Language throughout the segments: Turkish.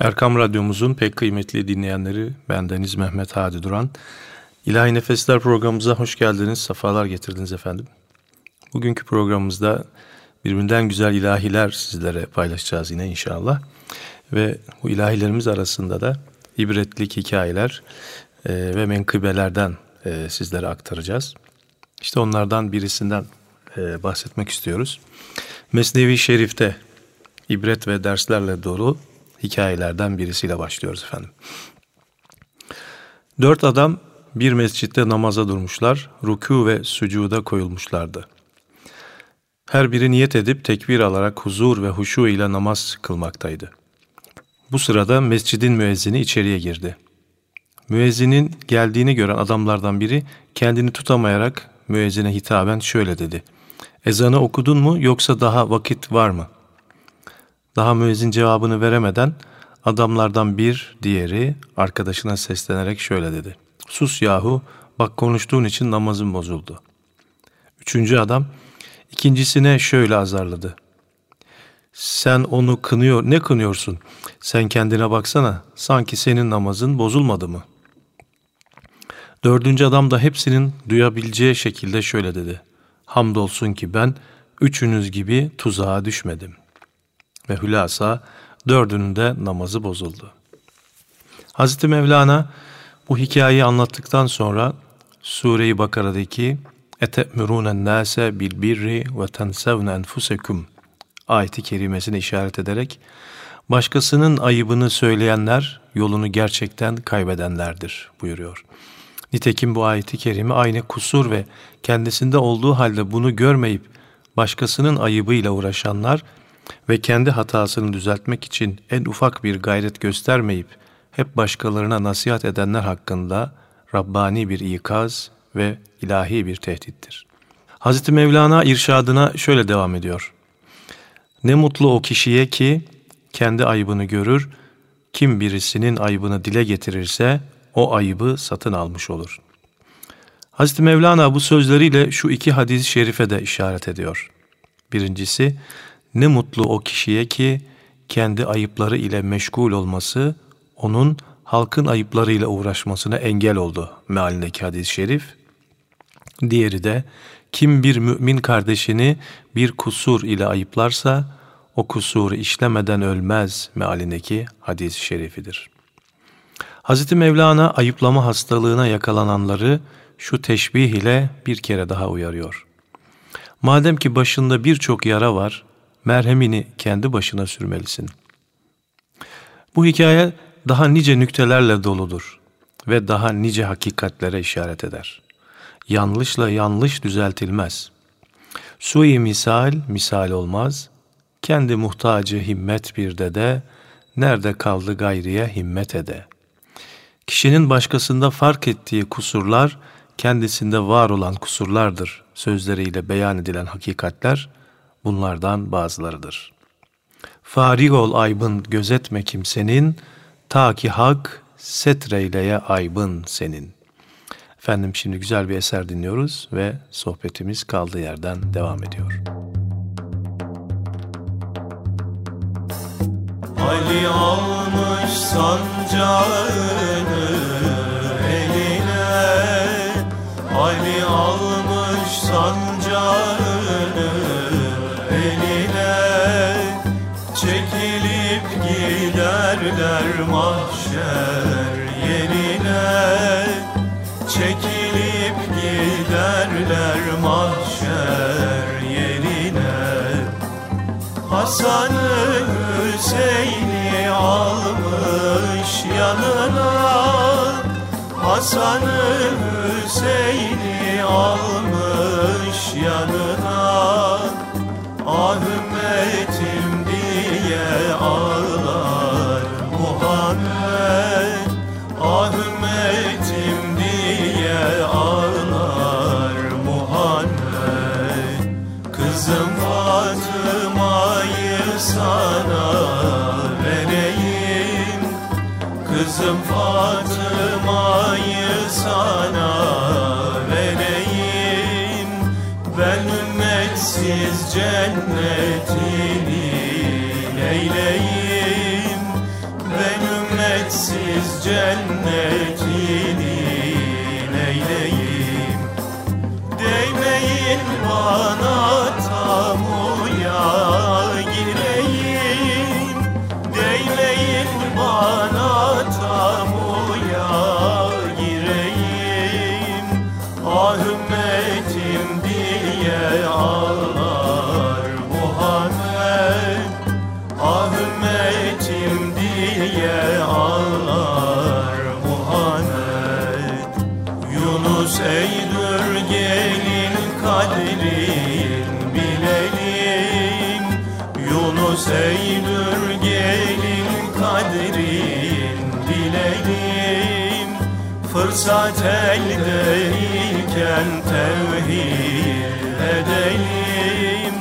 Erkam Radyomuzun pek kıymetli dinleyenleri, bendeniz Mehmet Hadi Duran. İlahi Nefesler programımıza hoş geldiniz, sefalar getirdiniz efendim. Bugünkü programımızda birbirinden güzel ilahiler sizlere paylaşacağız yine inşallah. Ve bu ilahilerimiz arasında da ibretlik hikayeler e, ve menkıbelerden e, sizlere aktaracağız. İşte onlardan birisinden e, bahsetmek istiyoruz. Mesnevi Şerif'te ibret ve derslerle dolu hikayelerden birisiyle başlıyoruz efendim. Dört adam bir mescitte namaza durmuşlar, ruku ve sucuda koyulmuşlardı. Her biri niyet edip tekbir alarak huzur ve huşu ile namaz kılmaktaydı. Bu sırada mescidin müezzini içeriye girdi. Müezzinin geldiğini gören adamlardan biri kendini tutamayarak müezzine hitaben şöyle dedi. Ezanı okudun mu yoksa daha vakit var mı?'' Daha müezzin cevabını veremeden adamlardan bir diğeri arkadaşına seslenerek şöyle dedi. Sus yahu bak konuştuğun için namazın bozuldu. Üçüncü adam ikincisine şöyle azarladı. Sen onu kınıyor, ne kınıyorsun? Sen kendine baksana, sanki senin namazın bozulmadı mı? Dördüncü adam da hepsinin duyabileceği şekilde şöyle dedi. Hamdolsun ki ben üçünüz gibi tuzağa düşmedim ve hülasa dördünün de namazı bozuldu. Hazreti Mevlana bu hikayeyi anlattıktan sonra Sure-i Bakara'daki ete'mürûnen nâse bil birri ve tensevne enfusekum ayeti kerimesine işaret ederek başkasının ayıbını söyleyenler yolunu gerçekten kaybedenlerdir buyuruyor. Nitekim bu ayeti kerime aynı kusur ve kendisinde olduğu halde bunu görmeyip başkasının ayıbıyla uğraşanlar ve kendi hatasını düzeltmek için en ufak bir gayret göstermeyip hep başkalarına nasihat edenler hakkında Rabbani bir ikaz ve ilahi bir tehdittir. Hz. Mevlana irşadına şöyle devam ediyor. Ne mutlu o kişiye ki kendi ayıbını görür, kim birisinin ayıbını dile getirirse o ayıbı satın almış olur. Hz. Mevlana bu sözleriyle şu iki hadis-i şerife de işaret ediyor. Birincisi, ne mutlu o kişiye ki kendi ayıpları ile meşgul olması onun halkın ayıplarıyla uğraşmasına engel oldu mealindeki hadis-i şerif. Diğeri de kim bir mümin kardeşini bir kusur ile ayıplarsa o kusuru işlemeden ölmez mealindeki hadis-i şerifidir. Hz. Mevlana ayıplama hastalığına yakalananları şu teşbih ile bir kere daha uyarıyor. Madem ki başında birçok yara var, merhemini kendi başına sürmelisin. Bu hikaye daha nice nüktelerle doludur ve daha nice hakikatlere işaret eder. Yanlışla yanlış düzeltilmez. Sui misal, misal olmaz. Kendi muhtacı himmet bir de nerede kaldı gayriye himmet ede. Kişinin başkasında fark ettiği kusurlar, kendisinde var olan kusurlardır sözleriyle beyan edilen hakikatler, bunlardan bazılarıdır. Farig ol aybın gözetme kimsenin, ta ki hak setreyleye aybın senin. Efendim şimdi güzel bir eser dinliyoruz ve sohbetimiz kaldığı yerden devam ediyor. Ali almış sancağını eline Ali almış sancağını giderler mahşer yerine Çekilip giderler mahşer yerine. Hasan'ı Hüseyin'i almış yanına Hasan'ı Hüseyin'i almış yanına. Ah ümmetim diye ağlar Muhammed Ah ümmetim diye ağlar Muhammed. Kızım Fatıma'yı sana vereyim. Kızım Fatıma'yı sana vereyim. Ben ümmetsiz cennetini cennetini neyleyim? Değmeyin bana Fırsat eldeyken tevhid edelim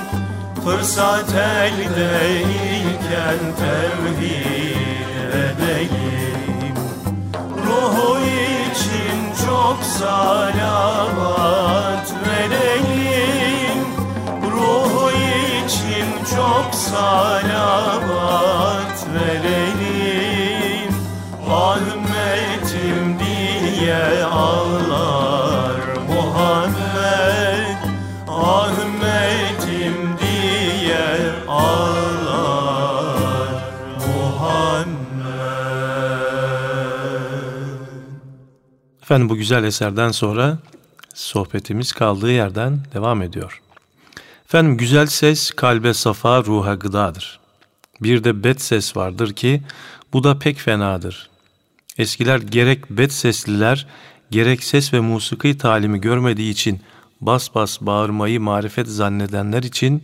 Fırsat eldeyken tevhid edelim Ruhu için çok salavat Efendim bu güzel eserden sonra sohbetimiz kaldığı yerden devam ediyor. Efendim güzel ses kalbe safa ruha gıdadır. Bir de bet ses vardır ki bu da pek fenadır. Eskiler gerek bet sesliler gerek ses ve musiki talimi görmediği için bas bas bağırmayı marifet zannedenler için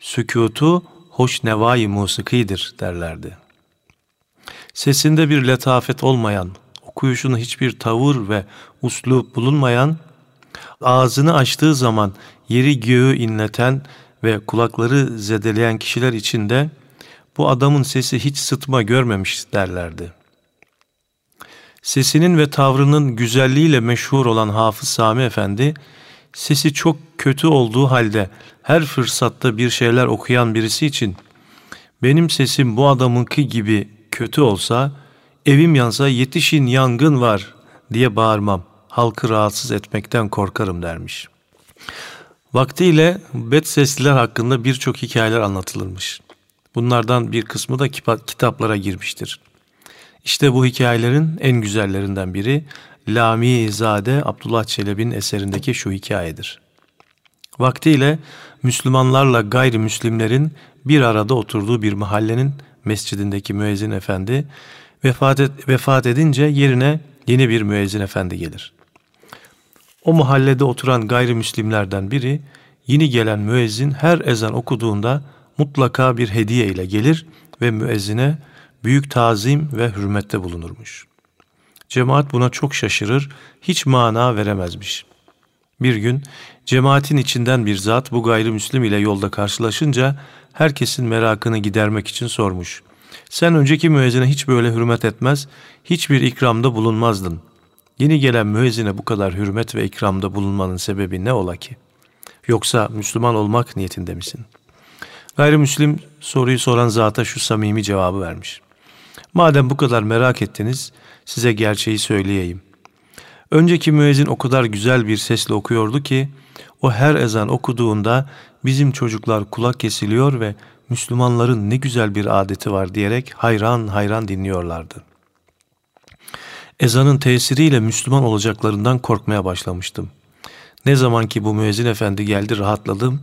sükutu hoş nevai musikidir derlerdi. Sesinde bir letafet olmayan, okuyuşunda hiçbir tavır ve uslup bulunmayan, ağzını açtığı zaman yeri göğü inleten ve kulakları zedeleyen kişiler için de bu adamın sesi hiç sıtma görmemiş derlerdi. Sesinin ve tavrının güzelliğiyle meşhur olan Hafız Sami Efendi, sesi çok kötü olduğu halde her fırsatta bir şeyler okuyan birisi için benim sesim bu adamınki gibi kötü olsa evim yansa yetişin yangın var diye bağırmam. Halkı rahatsız etmekten korkarım dermiş. Vaktiyle bet sesliler hakkında birçok hikayeler anlatılırmış. Bunlardan bir kısmı da kitaplara girmiştir. İşte bu hikayelerin en güzellerinden biri Lami Zade Abdullah Çelebi'nin eserindeki şu hikayedir. Vaktiyle Müslümanlarla gayrimüslimlerin bir arada oturduğu bir mahallenin mescidindeki müezzin efendi vefat, et, vefat edince yerine yeni bir müezzin efendi gelir. O mahallede oturan gayrimüslimlerden biri yeni gelen müezzin her ezan okuduğunda mutlaka bir hediye ile gelir ve müezzine büyük tazim ve hürmette bulunurmuş. Cemaat buna çok şaşırır, hiç mana veremezmiş. Bir gün cemaatin içinden bir zat bu gayrimüslim ile yolda karşılaşınca herkesin merakını gidermek için sormuş. Sen önceki müezzine hiç böyle hürmet etmez, hiçbir ikramda bulunmazdın. Yeni gelen müezzine bu kadar hürmet ve ikramda bulunmanın sebebi ne ola ki? Yoksa Müslüman olmak niyetinde misin? Gayrimüslim soruyu soran zata şu samimi cevabı vermiş. Madem bu kadar merak ettiniz, size gerçeği söyleyeyim. Önceki müezzin o kadar güzel bir sesle okuyordu ki, o her ezan okuduğunda bizim çocuklar kulak kesiliyor ve Müslümanların ne güzel bir adeti var diyerek hayran hayran dinliyorlardı. Ezanın tesiriyle Müslüman olacaklarından korkmaya başlamıştım. Ne zaman ki bu müezzin efendi geldi rahatladım.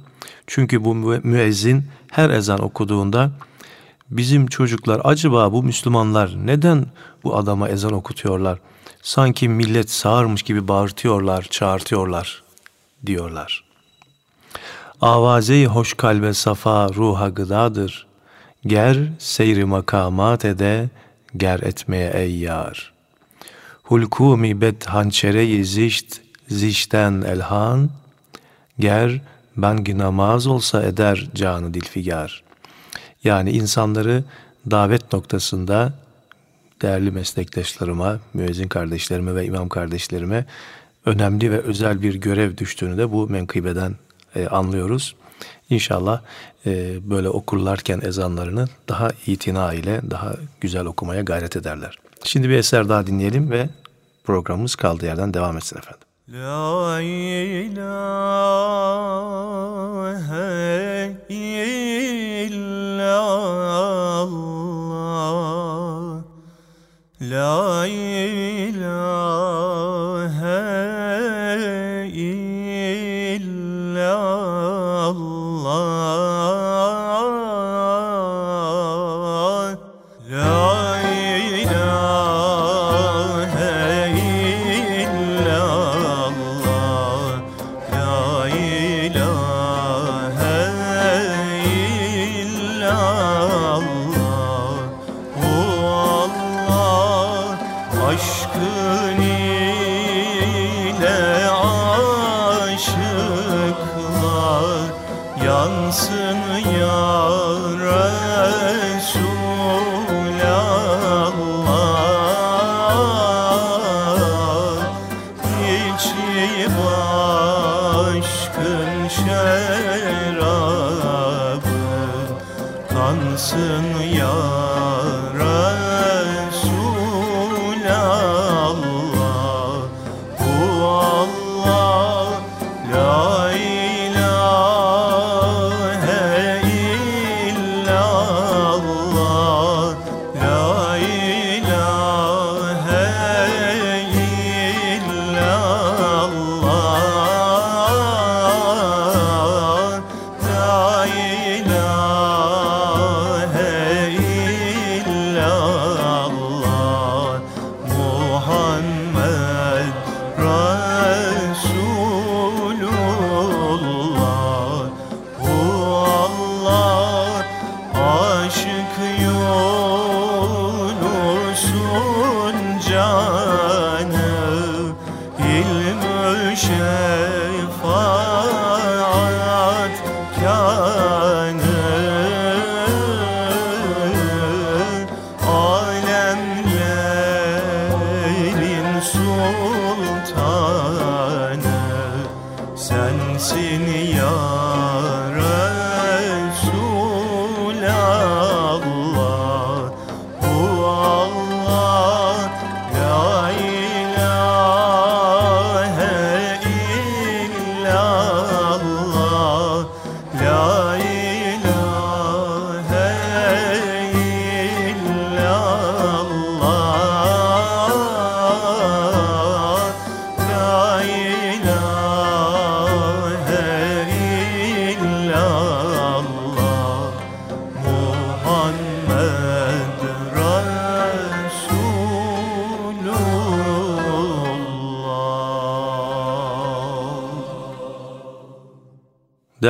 Çünkü bu müezzin her ezan okuduğunda bizim çocuklar acaba bu Müslümanlar neden bu adama ezan okutuyorlar? Sanki millet sağırmış gibi bağırtıyorlar, çağırtıyorlar diyorlar. Avaze-i hoş kalbe safa ruha gıdadır. Ger seyri makamat ede, ger etmeye ey yar. Hulkumi bed hançere-i zişt, zişten elhan, ger bengi namaz olsa eder canı dilfigar. Yani insanları davet noktasında değerli meslektaşlarıma, müezzin kardeşlerime ve imam kardeşlerime önemli ve özel bir görev düştüğünü de bu menkıbeden e, anlıyoruz. İnşallah e, böyle okurlarken ezanlarını daha itina ile daha güzel okumaya gayret ederler. Şimdi bir eser daha dinleyelim ve programımız kaldığı yerden devam etsin efendim. La ilahe illallah La ilahe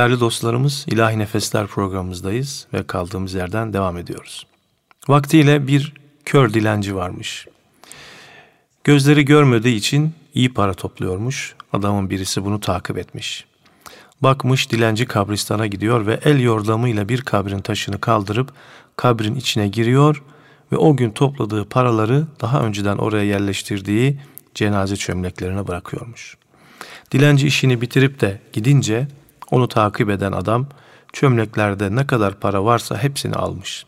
Değerli dostlarımız, İlahi Nefesler programımızdayız ve kaldığımız yerden devam ediyoruz. Vaktiyle bir kör dilenci varmış. Gözleri görmediği için iyi para topluyormuş. Adamın birisi bunu takip etmiş. Bakmış dilenci kabristana gidiyor ve el yordamıyla bir kabrin taşını kaldırıp kabrin içine giriyor ve o gün topladığı paraları daha önceden oraya yerleştirdiği cenaze çömleklerine bırakıyormuş. Dilenci işini bitirip de gidince onu takip eden adam çömleklerde ne kadar para varsa hepsini almış.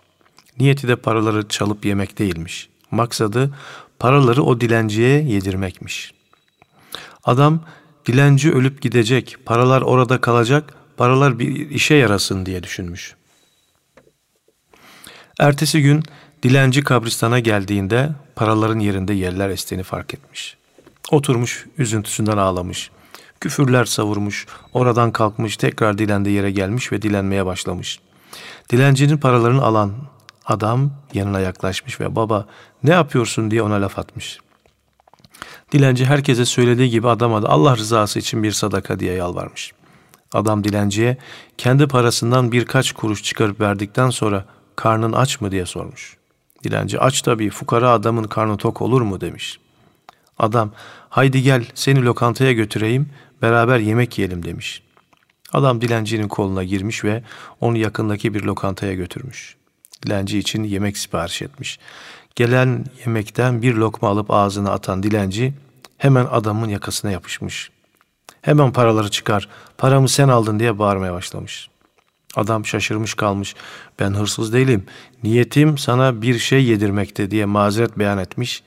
Niyeti de paraları çalıp yemek değilmiş. Maksadı paraları o dilenciye yedirmekmiş. Adam dilenci ölüp gidecek, paralar orada kalacak, paralar bir işe yarasın diye düşünmüş. Ertesi gün dilenci kabristana geldiğinde paraların yerinde yerler estiğini fark etmiş. Oturmuş üzüntüsünden ağlamış. Küfürler savurmuş, oradan kalkmış, tekrar dilendi yere gelmiş ve dilenmeye başlamış. Dilencinin paralarını alan adam yanına yaklaşmış ve baba ne yapıyorsun diye ona laf atmış. Dilenci herkese söylediği gibi adama da Allah rızası için bir sadaka diye yalvarmış. Adam dilenciye kendi parasından birkaç kuruş çıkarıp verdikten sonra karnın aç mı diye sormuş. Dilenci aç tabii fukara adamın karnı tok olur mu demiş. Adam haydi gel seni lokantaya götüreyim beraber yemek yiyelim demiş. Adam dilencinin koluna girmiş ve onu yakındaki bir lokantaya götürmüş. Dilenci için yemek sipariş etmiş. Gelen yemekten bir lokma alıp ağzına atan dilenci hemen adamın yakasına yapışmış. Hemen paraları çıkar, paramı sen aldın diye bağırmaya başlamış. Adam şaşırmış kalmış. Ben hırsız değilim. Niyetim sana bir şey yedirmekte diye mazeret beyan etmiş.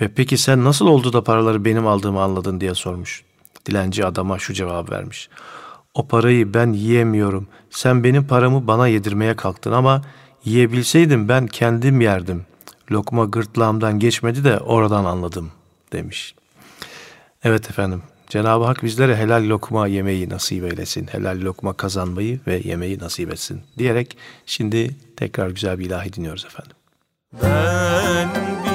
Ve peki sen nasıl oldu da paraları benim aldığımı anladın diye sormuş. Dilenci adama şu cevap vermiş. O parayı ben yiyemiyorum. Sen benim paramı bana yedirmeye kalktın ama yiyebilseydim ben kendim yerdim. Lokma gırtlağımdan geçmedi de oradan anladım demiş. Evet efendim Cenab-ı Hak bizlere helal lokma yemeyi nasip eylesin. Helal lokma kazanmayı ve yemeyi nasip etsin. Diyerek şimdi tekrar güzel bir ilahi dinliyoruz efendim. Ben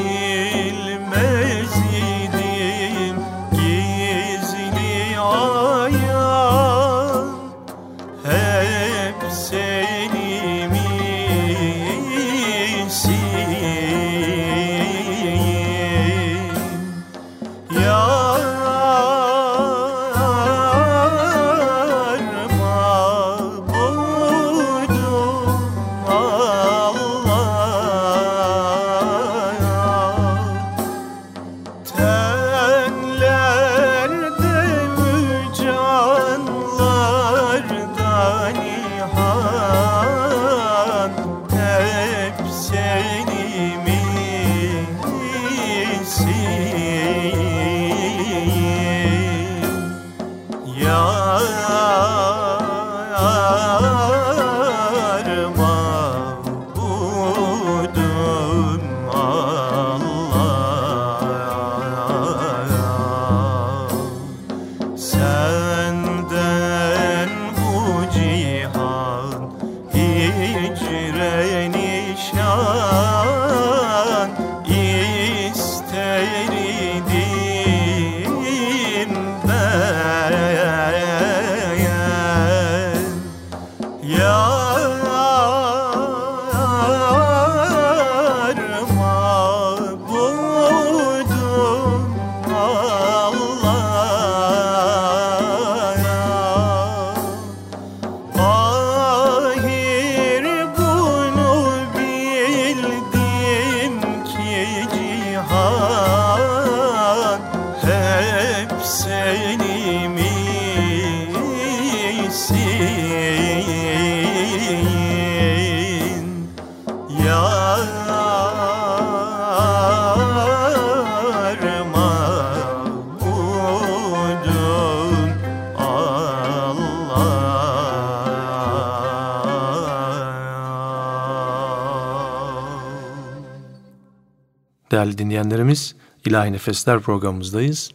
Değerli dinleyenlerimiz İlahi Nefesler programımızdayız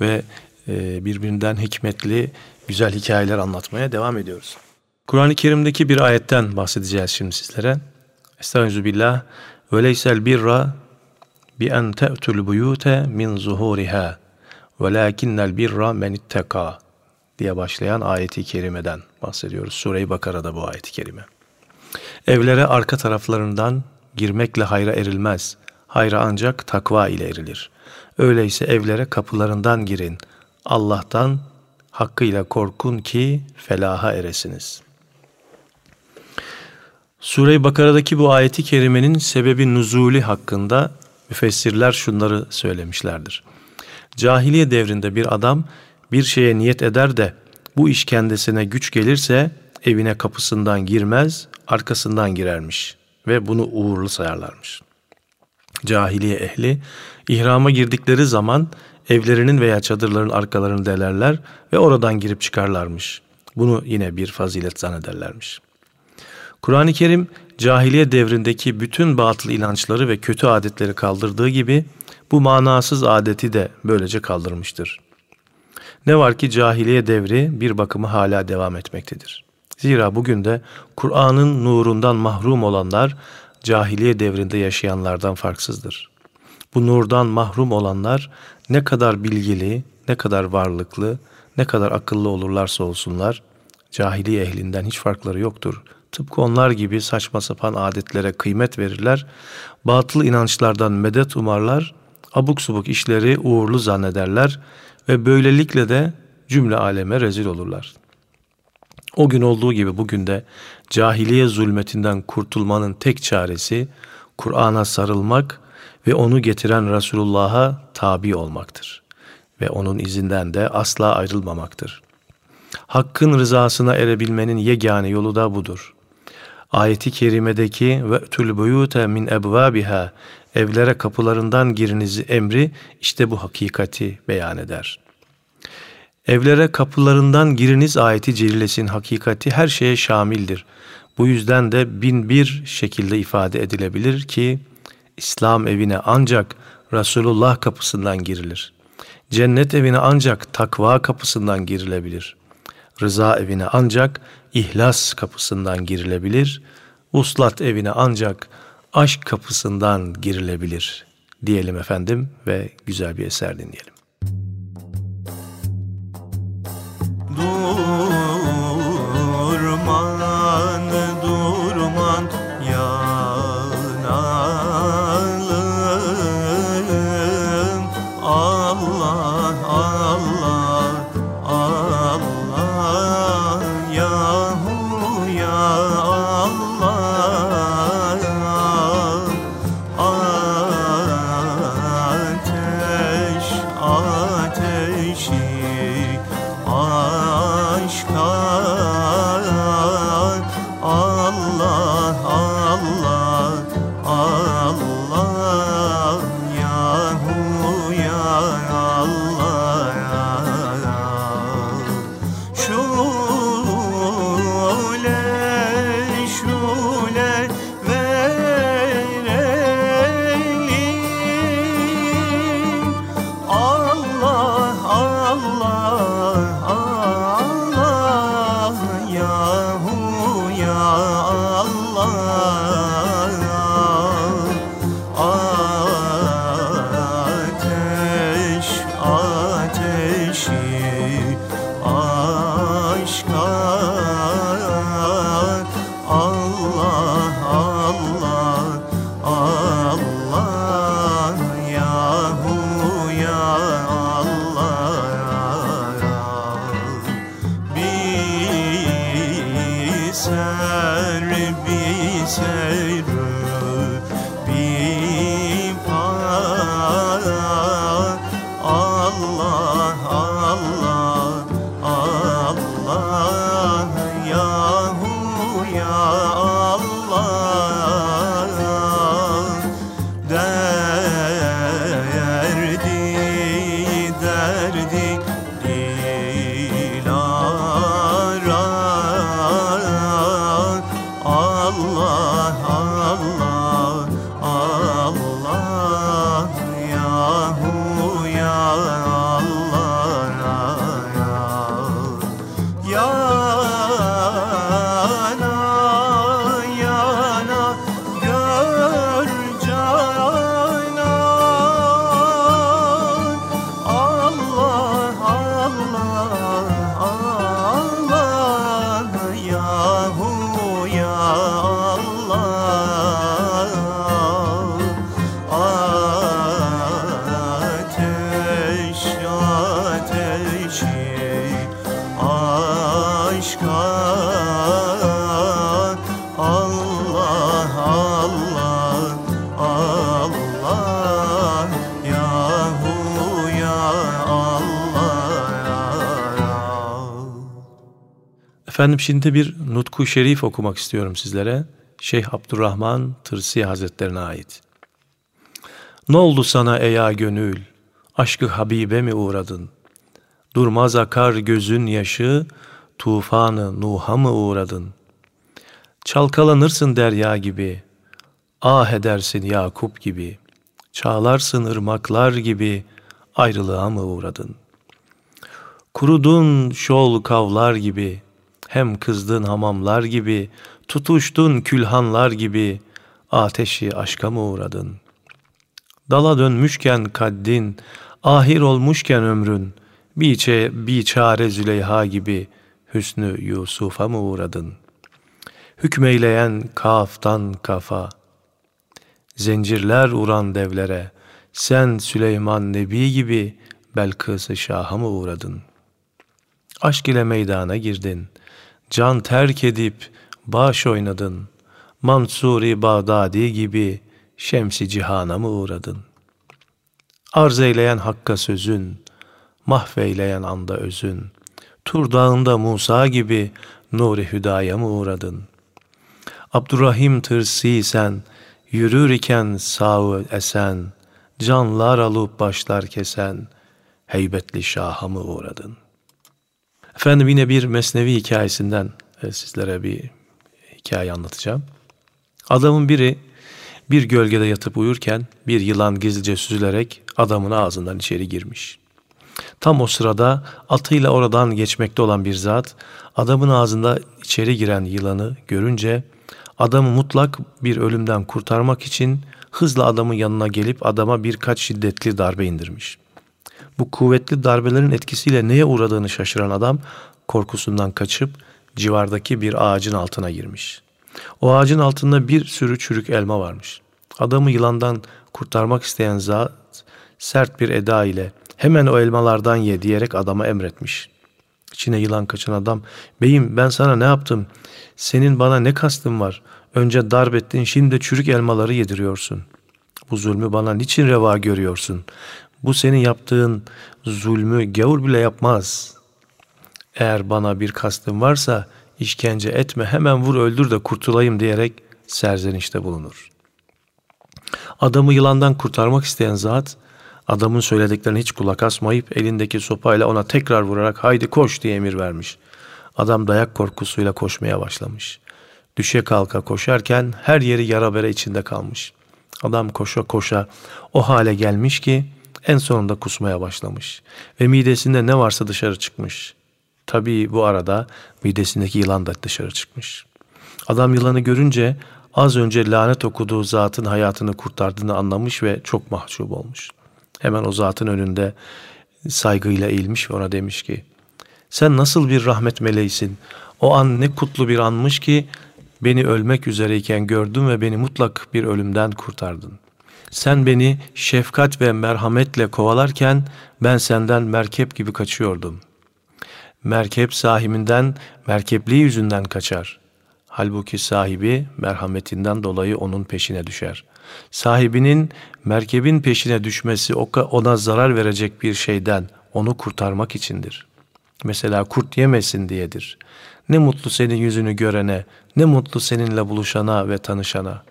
ve e, birbirinden hikmetli güzel hikayeler anlatmaya devam ediyoruz. Kur'an-ı Kerim'deki bir ayetten bahsedeceğiz şimdi sizlere. Estağfirullah ve leysel birra bi en te'tul buyute min zuhuriha velakinnel birra men itteka diye başlayan ayeti kerimeden bahsediyoruz. Sure-i Bakara'da bu ayeti kerime. Evlere arka taraflarından girmekle hayra erilmez. Hayra ancak takva ile erilir. Öyleyse evlere kapılarından girin. Allah'tan hakkıyla korkun ki felaha eresiniz. Sure-i Bakara'daki bu ayeti kerimenin sebebi nuzuli hakkında müfessirler şunları söylemişlerdir. Cahiliye devrinde bir adam bir şeye niyet eder de bu iş kendisine güç gelirse evine kapısından girmez, arkasından girermiş ve bunu uğurlu sayarlarmış. Cahiliye ehli ihrama girdikleri zaman evlerinin veya çadırların arkalarını delerler ve oradan girip çıkarlarmış. Bunu yine bir fazilet zannederlermiş. Kur'an-ı Kerim cahiliye devrindeki bütün batıl inançları ve kötü adetleri kaldırdığı gibi bu manasız adeti de böylece kaldırmıştır. Ne var ki cahiliye devri bir bakımı hala devam etmektedir. Zira bugün de Kur'an'ın nurundan mahrum olanlar cahiliye devrinde yaşayanlardan farksızdır. Bu nurdan mahrum olanlar ne kadar bilgili, ne kadar varlıklı, ne kadar akıllı olurlarsa olsunlar, cahiliye ehlinden hiç farkları yoktur. Tıpkı onlar gibi saçma sapan adetlere kıymet verirler, batıl inançlardan medet umarlar, abuk subuk işleri uğurlu zannederler ve böylelikle de cümle aleme rezil olurlar. O gün olduğu gibi bugün de cahiliye zulmetinden kurtulmanın tek çaresi Kur'an'a sarılmak ve onu getiren Resulullah'a tabi olmaktır. Ve onun izinden de asla ayrılmamaktır. Hakkın rızasına erebilmenin yegane yolu da budur. Ayeti kerimedeki ve tül buyute min ebvabiha evlere kapılarından girinizi emri işte bu hakikati beyan eder. Evlere kapılarından giriniz ayeti celilesinin hakikati her şeye şamildir. Bu yüzden de bin bir şekilde ifade edilebilir ki İslam evine ancak Resulullah kapısından girilir. Cennet evine ancak takva kapısından girilebilir. Rıza evine ancak ihlas kapısından girilebilir. Uslat evine ancak aşk kapısından girilebilir diyelim efendim ve güzel bir eser dinleyelim. Aman durman. Efendim şimdi bir Nutku Şerif okumak istiyorum sizlere. Şeyh Abdurrahman Tırsi Hazretlerine ait. Ne oldu sana eya gönül? Aşkı Habibe mi uğradın? Durmaz akar gözün yaşı, tufanı Nuh'a mı uğradın? Çalkalanırsın derya gibi, ah edersin Yakup gibi, çağlarsın ırmaklar gibi, ayrılığa mı uğradın? Kurudun şol kavlar gibi, hem kızdın hamamlar gibi, tutuştun külhanlar gibi, ateşi aşka mı uğradın? Dala dönmüşken kaddin, ahir olmuşken ömrün, biçe, biçare Züleyha gibi, hüsnü Yusuf'a mı uğradın? Hükmeyleyen kaftan kafa, zincirler uğran devlere, sen Süleyman Nebi gibi, Belkıs-ı Şah'a mı uğradın? Aşk ile meydana girdin, Can terk edip baş oynadın. Mansuri Bağdadi gibi şemsi cihana mı uğradın? Arz eyleyen hakka sözün, mahveyleyen anda özün, Tur dağında Musa gibi nuri hüdaya mı uğradın? Abdurrahim tırsi sen, yürür iken sağ esen, canlar alıp başlar kesen, heybetli şaha mı uğradın? Efendim yine bir mesnevi hikayesinden e, sizlere bir hikaye anlatacağım. Adamın biri bir gölgede yatıp uyurken bir yılan gizlice süzülerek adamın ağzından içeri girmiş. Tam o sırada atıyla oradan geçmekte olan bir zat adamın ağzında içeri giren yılanı görünce adamı mutlak bir ölümden kurtarmak için hızla adamın yanına gelip adama birkaç şiddetli darbe indirmiş. Bu kuvvetli darbelerin etkisiyle neye uğradığını şaşıran adam korkusundan kaçıp civardaki bir ağacın altına girmiş. O ağacın altında bir sürü çürük elma varmış. Adamı yılandan kurtarmak isteyen zat sert bir eda ile hemen o elmalardan ye diyerek adama emretmiş. İçine yılan kaçan adam, beyim ben sana ne yaptım? Senin bana ne kastın var? Önce darp ettin, şimdi de çürük elmaları yediriyorsun. Bu zulmü bana niçin reva görüyorsun? Bu senin yaptığın zulmü gavur bile yapmaz. Eğer bana bir kastın varsa işkence etme hemen vur öldür de kurtulayım diyerek serzenişte bulunur. Adamı yılandan kurtarmak isteyen zat adamın söylediklerine hiç kulak asmayıp elindeki sopayla ona tekrar vurarak haydi koş diye emir vermiş. Adam dayak korkusuyla koşmaya başlamış. Düşe kalka koşarken her yeri yara bere içinde kalmış. Adam koşa koşa o hale gelmiş ki en sonunda kusmaya başlamış ve midesinde ne varsa dışarı çıkmış. Tabii bu arada midesindeki yılan da dışarı çıkmış. Adam yılanı görünce az önce lanet okuduğu zatın hayatını kurtardığını anlamış ve çok mahcup olmuş. Hemen o zatın önünde saygıyla eğilmiş ve ona demiş ki sen nasıl bir rahmet meleğisin? O an ne kutlu bir anmış ki beni ölmek üzereyken gördün ve beni mutlak bir ölümden kurtardın. Sen beni şefkat ve merhametle kovalarken ben senden merkep gibi kaçıyordum. Merkep sahibinden merkepliği yüzünden kaçar. Halbuki sahibi merhametinden dolayı onun peşine düşer. Sahibinin merkebin peşine düşmesi ona zarar verecek bir şeyden onu kurtarmak içindir. Mesela kurt yemesin diyedir. Ne mutlu senin yüzünü görene, ne mutlu seninle buluşana ve tanışana.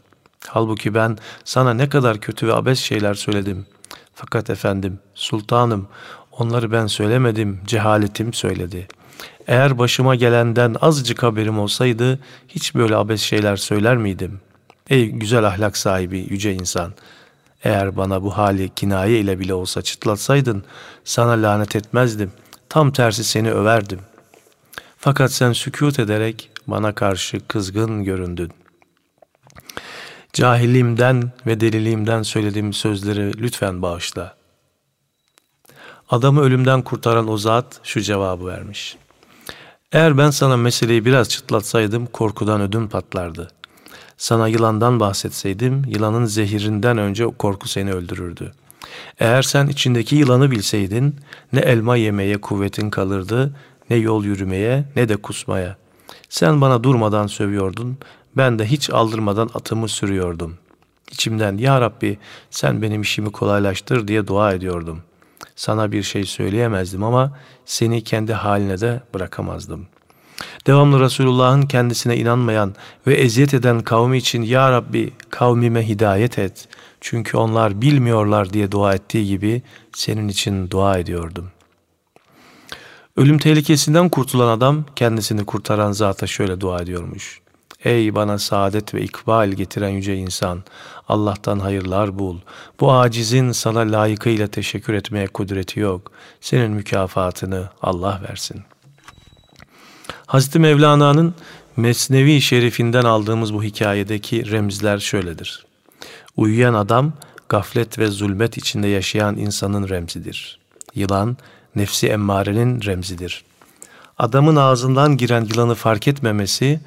Halbuki ben sana ne kadar kötü ve abes şeyler söyledim. Fakat efendim, sultanım, onları ben söylemedim, cehaletim söyledi. Eğer başıma gelenden azıcık haberim olsaydı, hiç böyle abes şeyler söyler miydim? Ey güzel ahlak sahibi, yüce insan! Eğer bana bu hali kinaye ile bile olsa çıtlatsaydın, sana lanet etmezdim. Tam tersi seni överdim. Fakat sen sükut ederek bana karşı kızgın göründün. Cahilliğimden ve deliliğimden söylediğim sözleri lütfen bağışla. Adamı ölümden kurtaran o zat şu cevabı vermiş. Eğer ben sana meseleyi biraz çıtlatsaydım korkudan ödüm patlardı. Sana yılandan bahsetseydim yılanın zehirinden önce korku seni öldürürdü. Eğer sen içindeki yılanı bilseydin ne elma yemeye kuvvetin kalırdı ne yol yürümeye ne de kusmaya. Sen bana durmadan sövüyordun, ben de hiç aldırmadan atımı sürüyordum. İçimden ya Rabbi sen benim işimi kolaylaştır diye dua ediyordum. Sana bir şey söyleyemezdim ama seni kendi haline de bırakamazdım. Devamlı Resulullah'ın kendisine inanmayan ve eziyet eden kavmi için Ya Rabbi kavmime hidayet et. Çünkü onlar bilmiyorlar diye dua ettiği gibi senin için dua ediyordum. Ölüm tehlikesinden kurtulan adam kendisini kurtaran zata şöyle dua ediyormuş. Ey bana saadet ve ikbal getiren yüce insan, Allah'tan hayırlar bul. Bu acizin sana layıkıyla teşekkür etmeye kudreti yok. Senin mükafatını Allah versin. Hazreti Mevlana'nın Mesnevi Şerifinden aldığımız bu hikayedeki remzler şöyledir. Uyuyan adam, gaflet ve zulmet içinde yaşayan insanın remzidir. Yılan, nefsi emmarenin remzidir. Adamın ağzından giren yılanı fark etmemesi,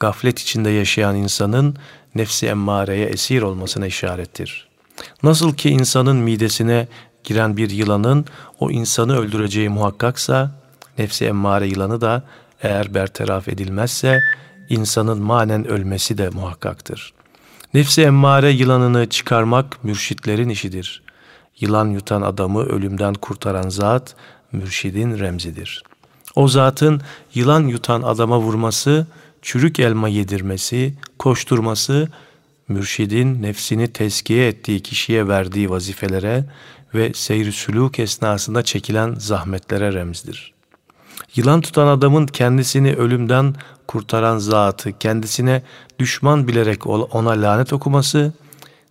gaflet içinde yaşayan insanın nefsi emmareye esir olmasına işarettir. Nasıl ki insanın midesine giren bir yılanın o insanı öldüreceği muhakkaksa, nefsi emmare yılanı da eğer bertaraf edilmezse insanın manen ölmesi de muhakkaktır. Nefsi emmare yılanını çıkarmak mürşitlerin işidir. Yılan yutan adamı ölümden kurtaran zat mürşidin remzidir. O zatın yılan yutan adama vurması, çürük elma yedirmesi, koşturması, mürşidin nefsini teskiye ettiği kişiye verdiği vazifelere ve seyri sülûk esnasında çekilen zahmetlere remzdir. Yılan tutan adamın kendisini ölümden kurtaran zatı kendisine düşman bilerek ona lanet okuması,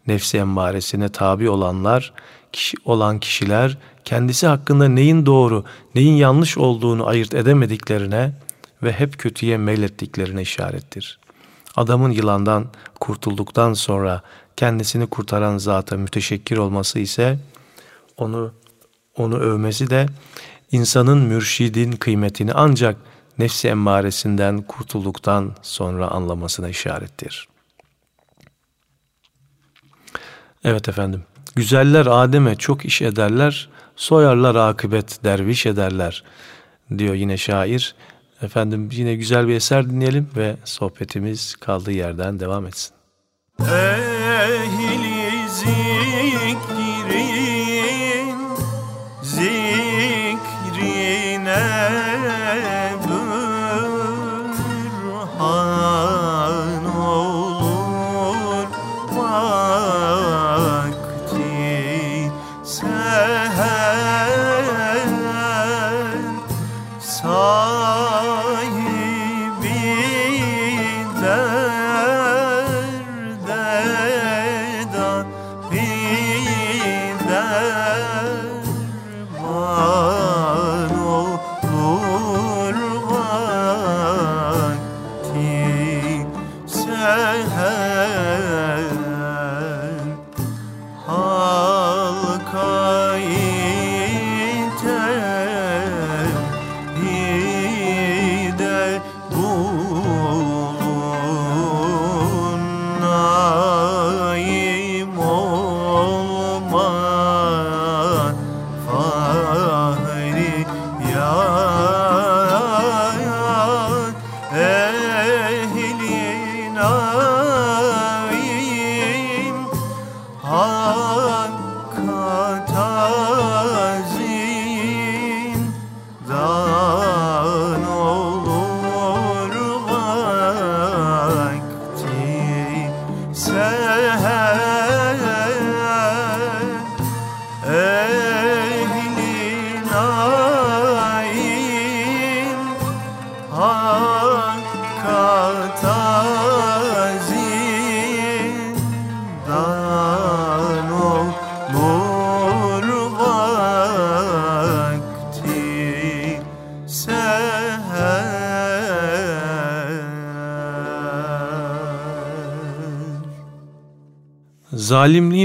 nefsi emmaresine tabi olanlar, kişi olan kişiler kendisi hakkında neyin doğru, neyin yanlış olduğunu ayırt edemediklerine ve hep kötüye meylettiklerine işarettir. Adamın yılandan kurtulduktan sonra kendisini kurtaran zata müteşekkir olması ise onu onu övmesi de insanın mürşidin kıymetini ancak nefsi emmaresinden kurtulduktan sonra anlamasına işarettir. Evet efendim. Güzeller Adem'e çok iş ederler, soyarlar akıbet derviş ederler diyor yine şair. Efendim yine güzel bir eser dinleyelim ve sohbetimiz kaldığı yerden devam etsin. Ehli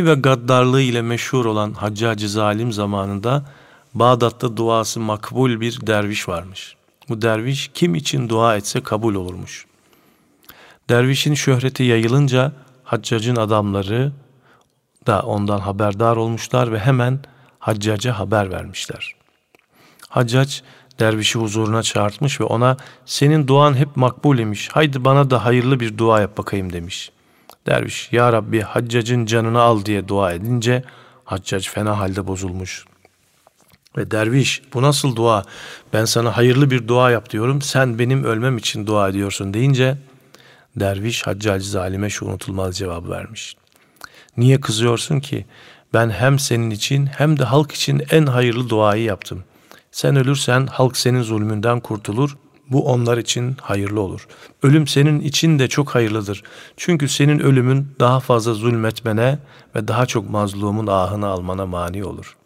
ve gaddarlığı ile meşhur olan Haccacı Zalim zamanında Bağdat'ta duası makbul bir derviş varmış. Bu derviş kim için dua etse kabul olurmuş. Dervişin şöhreti yayılınca Haccac'ın adamları da ondan haberdar olmuşlar ve hemen Haccac'a haber vermişler. Haccac dervişi huzuruna çağırtmış ve ona senin duan hep makbul imiş. Haydi bana da hayırlı bir dua yap bakayım demiş. Derviş ya Rabbi haccacın canını al diye dua edince haccac fena halde bozulmuş. Ve derviş bu nasıl dua ben sana hayırlı bir dua yap diyorum sen benim ölmem için dua ediyorsun deyince derviş haccac zalime şu unutulmaz cevabı vermiş. Niye kızıyorsun ki ben hem senin için hem de halk için en hayırlı duayı yaptım. Sen ölürsen halk senin zulmünden kurtulur bu onlar için hayırlı olur. Ölüm senin için de çok hayırlıdır. Çünkü senin ölümün daha fazla zulmetmene ve daha çok mazlumun ahını almana mani olur.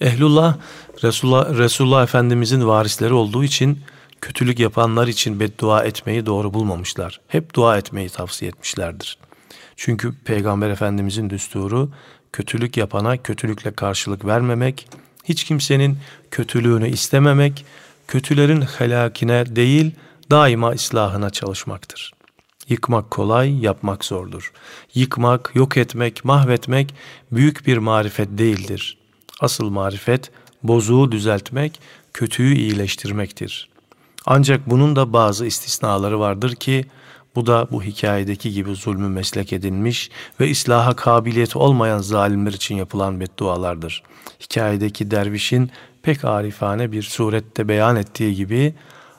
Ehlullah, Resulullah, Resulullah Efendimizin varisleri olduğu için kötülük yapanlar için beddua etmeyi doğru bulmamışlar. Hep dua etmeyi tavsiye etmişlerdir. Çünkü Peygamber Efendimizin düsturu kötülük yapana kötülükle karşılık vermemek, hiç kimsenin kötülüğünü istememek, kötülerin helakine değil daima islahına çalışmaktır. Yıkmak kolay, yapmak zordur. Yıkmak, yok etmek, mahvetmek büyük bir marifet değildir. Asıl marifet bozuğu düzeltmek, kötüyü iyileştirmektir. Ancak bunun da bazı istisnaları vardır ki bu da bu hikayedeki gibi zulmü meslek edinmiş ve islaha kabiliyeti olmayan zalimler için yapılan beddualardır. Hikayedeki dervişin pek arifane bir surette beyan ettiği gibi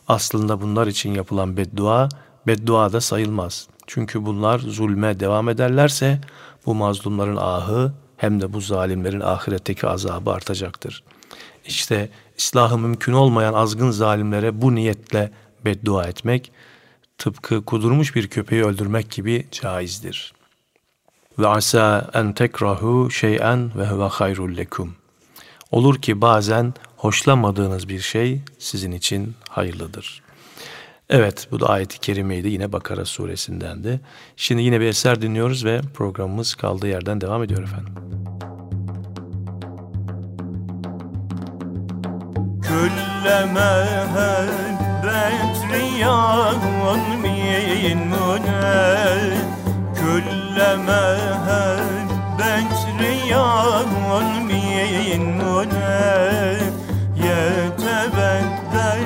aslında bunlar için yapılan beddua, beddua da sayılmaz. Çünkü bunlar zulme devam ederlerse bu mazlumların ahı hem de bu zalimlerin ahiretteki azabı artacaktır. İşte islahı mümkün olmayan azgın zalimlere bu niyetle beddua etmek, tıpkı kudurmuş bir köpeği öldürmek gibi caizdir. Ve asa en tekrahu şey'en ve huve hayrul lekum. Olur ki bazen hoşlanmadığınız bir şey sizin için hayırlıdır. Evet bu da ayet-i kerimeydi yine Bakara suresindendi. Şimdi yine bir eser dinliyoruz ve programımız kaldığı yerden devam ediyor efendim. Külleme bedriyan min mune Külleme bedriyan min mune Yetebeddel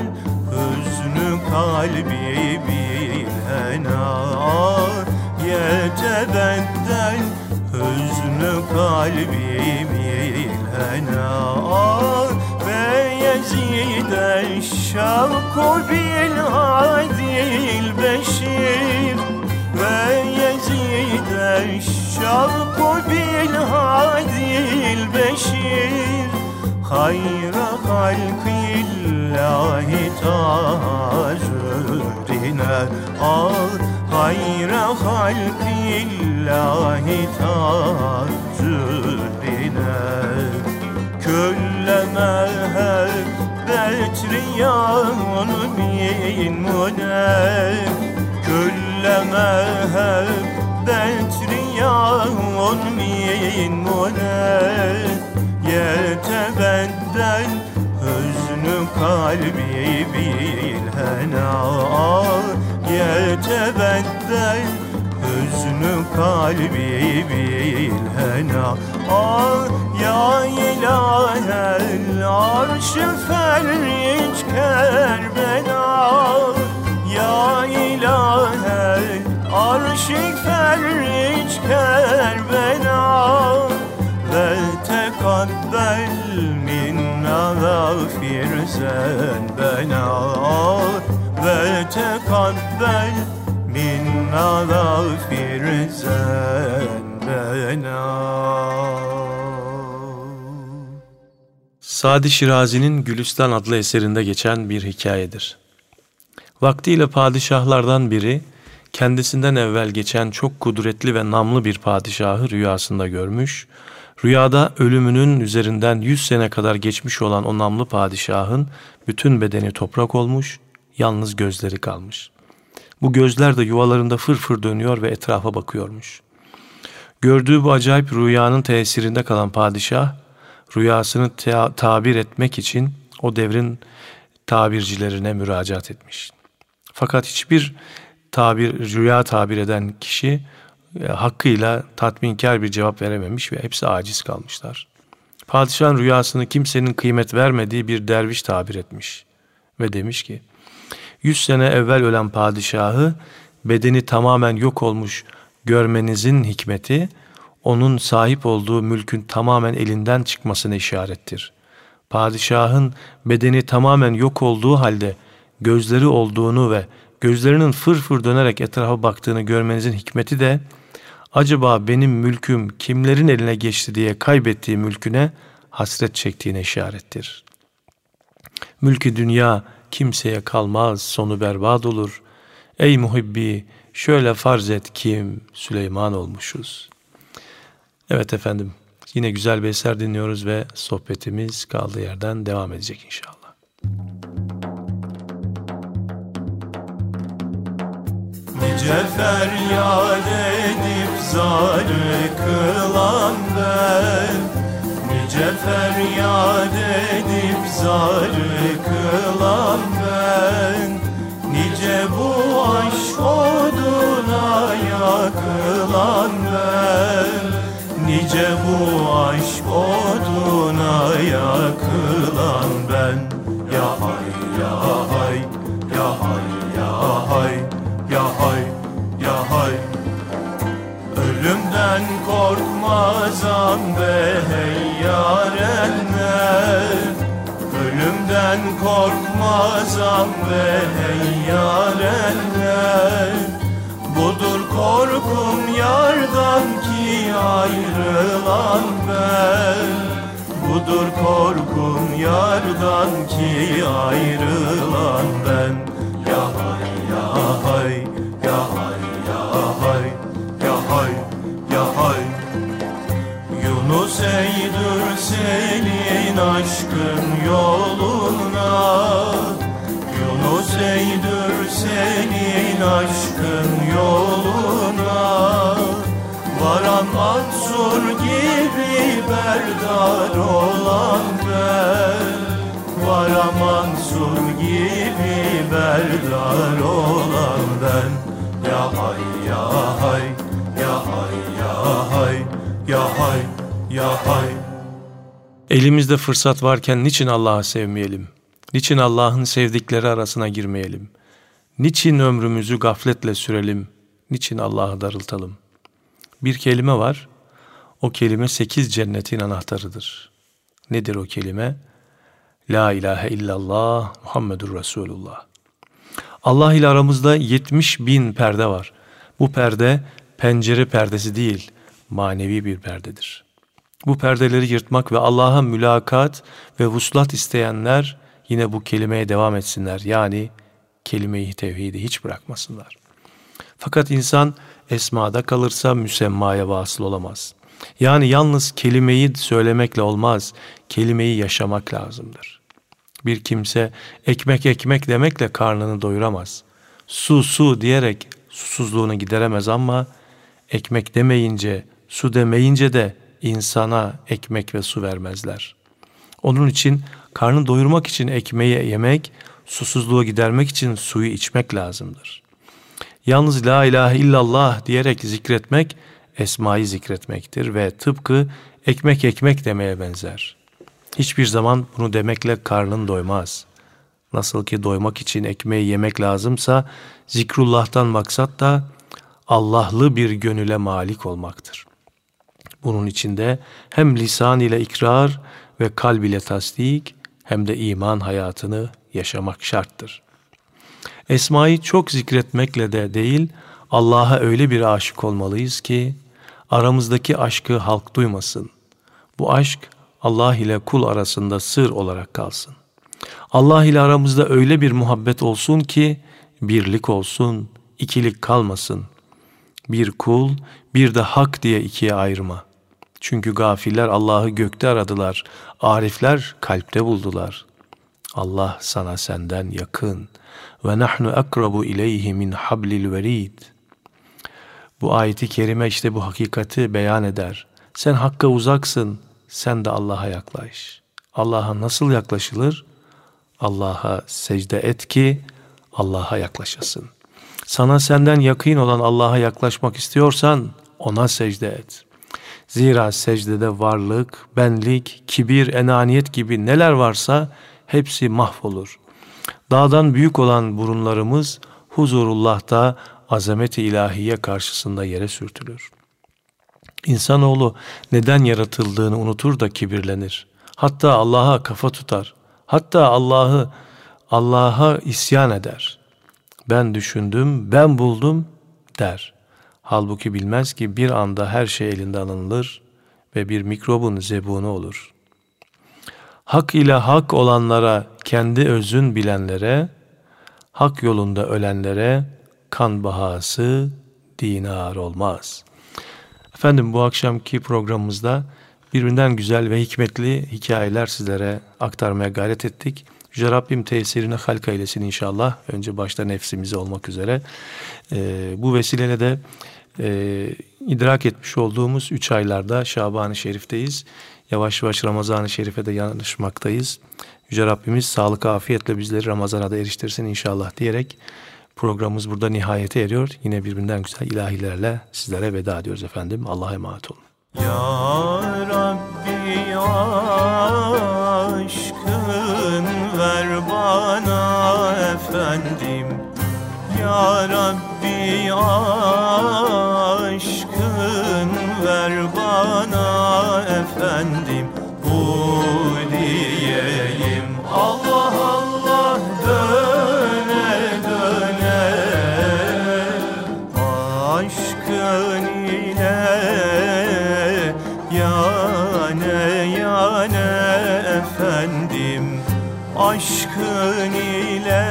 hüznü kalbi bilhena Yetebeddel hüznü kalbi bilhena يزيد الشوق بالهادي البشير ve Yezide Şarku bil hadil beşir. Hayra halkillahi tacrine Al hayra halkillahi tacrine Külleme hep betriyan bin mune Külleme eyleme hep Detriya olmayın mole Yetebedden hüznü kalbi bilhena Yetebedden hüznü kalbi bilhena Ah ya ilahel arşı ferriç kerbela ya ilahe arşi ferriç Kerbela Ve tekabbel minna gafir sen bela Ve tekabbel minna gafir sen bela Sadi Şirazi'nin Gülistan adlı eserinde geçen bir hikayedir. Vaktiyle padişahlardan biri kendisinden evvel geçen çok kudretli ve namlı bir padişahı rüyasında görmüş. Rüyada ölümünün üzerinden yüz sene kadar geçmiş olan o namlı padişahın bütün bedeni toprak olmuş, yalnız gözleri kalmış. Bu gözler de yuvalarında fırfır dönüyor ve etrafa bakıyormuş. Gördüğü bu acayip rüyanın tesirinde kalan padişah, rüyasını ta- tabir etmek için o devrin tabircilerine müracaat etmiş. Fakat hiçbir tabir, rüya tabir eden kişi e, hakkıyla tatminkar bir cevap verememiş ve hepsi aciz kalmışlar. Padişahın rüyasını kimsenin kıymet vermediği bir derviş tabir etmiş ve demiş ki, Yüz sene evvel ölen padişahı bedeni tamamen yok olmuş görmenizin hikmeti onun sahip olduğu mülkün tamamen elinden çıkmasına işarettir. Padişahın bedeni tamamen yok olduğu halde gözleri olduğunu ve gözlerinin fırfır dönerek etrafa baktığını görmenizin hikmeti de acaba benim mülküm kimlerin eline geçti diye kaybettiği mülküne hasret çektiğine işarettir. Mülkü dünya kimseye kalmaz, sonu berbat olur. Ey muhibbi, şöyle farz et kim Süleyman olmuşuz. Evet efendim, yine güzel bir eser dinliyoruz ve sohbetimiz kaldığı yerden devam edecek inşallah. Nice feryat edip zarı kılan ben. Nice feryat edip zarı kılan ben. Nice bu aşk oduna yakılan ben. Nice bu aşk oduna yakılan ben. Ya hay ya hay hay. Ölümden korkmazam be hey yarenler ben korkmazam ve yarenler Budur korkum yardan ki ayrılan ben Budur korkum yardan ki ayrılan ben. Ya hay ya hay Yunus eydür senin aşkın yoluna. Yunus eydür senin aşkın yoluna. Varan Mansur gibi berdar olan ben. Varan Mansur gibi berdar olan ben. Ya hay ya hay ya hay ya hay ya hay ya hay Elimizde fırsat varken niçin Allah'ı sevmeyelim? Niçin Allah'ın sevdikleri arasına girmeyelim? Niçin ömrümüzü gafletle sürelim? Niçin Allah'ı darıltalım? Bir kelime var. O kelime sekiz cennetin anahtarıdır. Nedir o kelime? La ilahe illallah Muhammedur Resulullah. Allah ile aramızda 70 bin perde var. Bu perde pencere perdesi değil, manevi bir perdedir. Bu perdeleri yırtmak ve Allah'a mülakat ve vuslat isteyenler yine bu kelimeye devam etsinler. Yani kelime-i tevhidi hiç bırakmasınlar. Fakat insan esmada kalırsa müsemmaya vasıl olamaz. Yani yalnız kelimeyi söylemekle olmaz, kelimeyi yaşamak lazımdır. Bir kimse ekmek ekmek demekle karnını doyuramaz. Su su diyerek susuzluğunu gideremez ama ekmek demeyince, su demeyince de insana ekmek ve su vermezler. Onun için karnı doyurmak için ekmeği yemek, susuzluğu gidermek için suyu içmek lazımdır. Yalnız la ilahe illallah diyerek zikretmek esmayı zikretmektir ve tıpkı ekmek ekmek demeye benzer. Hiçbir zaman bunu demekle karnın doymaz. Nasıl ki doymak için ekmeği yemek lazımsa zikrullah'tan maksat da Allah'lı bir gönüle malik olmaktır. Bunun içinde hem lisan ile ikrar ve kalb ile tasdik hem de iman hayatını yaşamak şarttır. Esma'yı çok zikretmekle de değil, Allah'a öyle bir aşık olmalıyız ki aramızdaki aşkı halk duymasın. Bu aşk Allah ile kul arasında sır olarak kalsın. Allah ile aramızda öyle bir muhabbet olsun ki birlik olsun, ikilik kalmasın. Bir kul, bir de hak diye ikiye ayırma. Çünkü gafiller Allah'ı gökte aradılar, arifler kalpte buldular. Allah sana senden yakın ve nahnu akrabu ileyhi min hablil verid. Bu ayeti kerime işte bu hakikati beyan eder. Sen hakka uzaksın, sen de Allah'a yaklaş. Allah'a nasıl yaklaşılır? Allah'a secde et ki Allah'a yaklaşasın. Sana senden yakın olan Allah'a yaklaşmak istiyorsan ona secde et. Zira secdede varlık, benlik, kibir, enaniyet gibi neler varsa hepsi mahvolur. Dağdan büyük olan burunlarımız huzurullah'ta azameti ilahiye karşısında yere sürtülür. İnsanoğlu neden yaratıldığını unutur da kibirlenir. Hatta Allah'a kafa tutar. Hatta Allah'ı Allah'a isyan eder. Ben düşündüm, ben buldum der. Halbuki bilmez ki bir anda her şey elinden alınır ve bir mikrobun zebunu olur. Hak ile hak olanlara, kendi özün bilenlere, hak yolunda ölenlere kan bahası dinar olmaz. Efendim bu akşamki programımızda birbirinden güzel ve hikmetli hikayeler sizlere aktarmaya gayret ettik. Yüce Rabbim tesirini halka eylesin inşallah. Önce başta nefsimize olmak üzere. Ee, bu vesileyle de e, idrak etmiş olduğumuz üç aylarda Şaban-ı Şerif'teyiz. Yavaş yavaş Ramazan-ı Şerif'e de yanışmaktayız. Yüce Rabbimiz sağlık afiyetle bizleri Ramazan'a da eriştirsin inşallah diyerek programımız burada nihayete eriyor. Yine birbirinden güzel ilahilerle sizlere veda ediyoruz efendim. Allah'a emanet olun. Ya Rabbi aşkın ver bana efendim Ya Rabbi aşkın Aşkın ile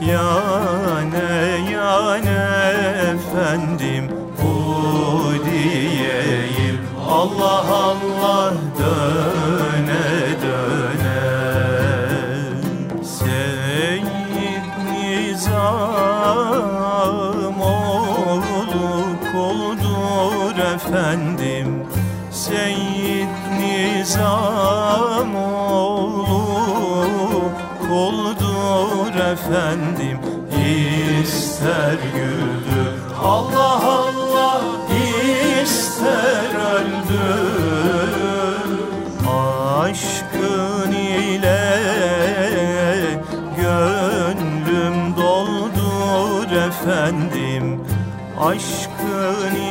yane yane efendim Bu diyeyim. Allah Allah döne döne. Seyyid Nizam oğlu koldur efendim. Seyyid Nizam efendim ister güldür. Allah Allah ister öldür. Aşkın ile gönlüm doldur efendim. Aşkın ile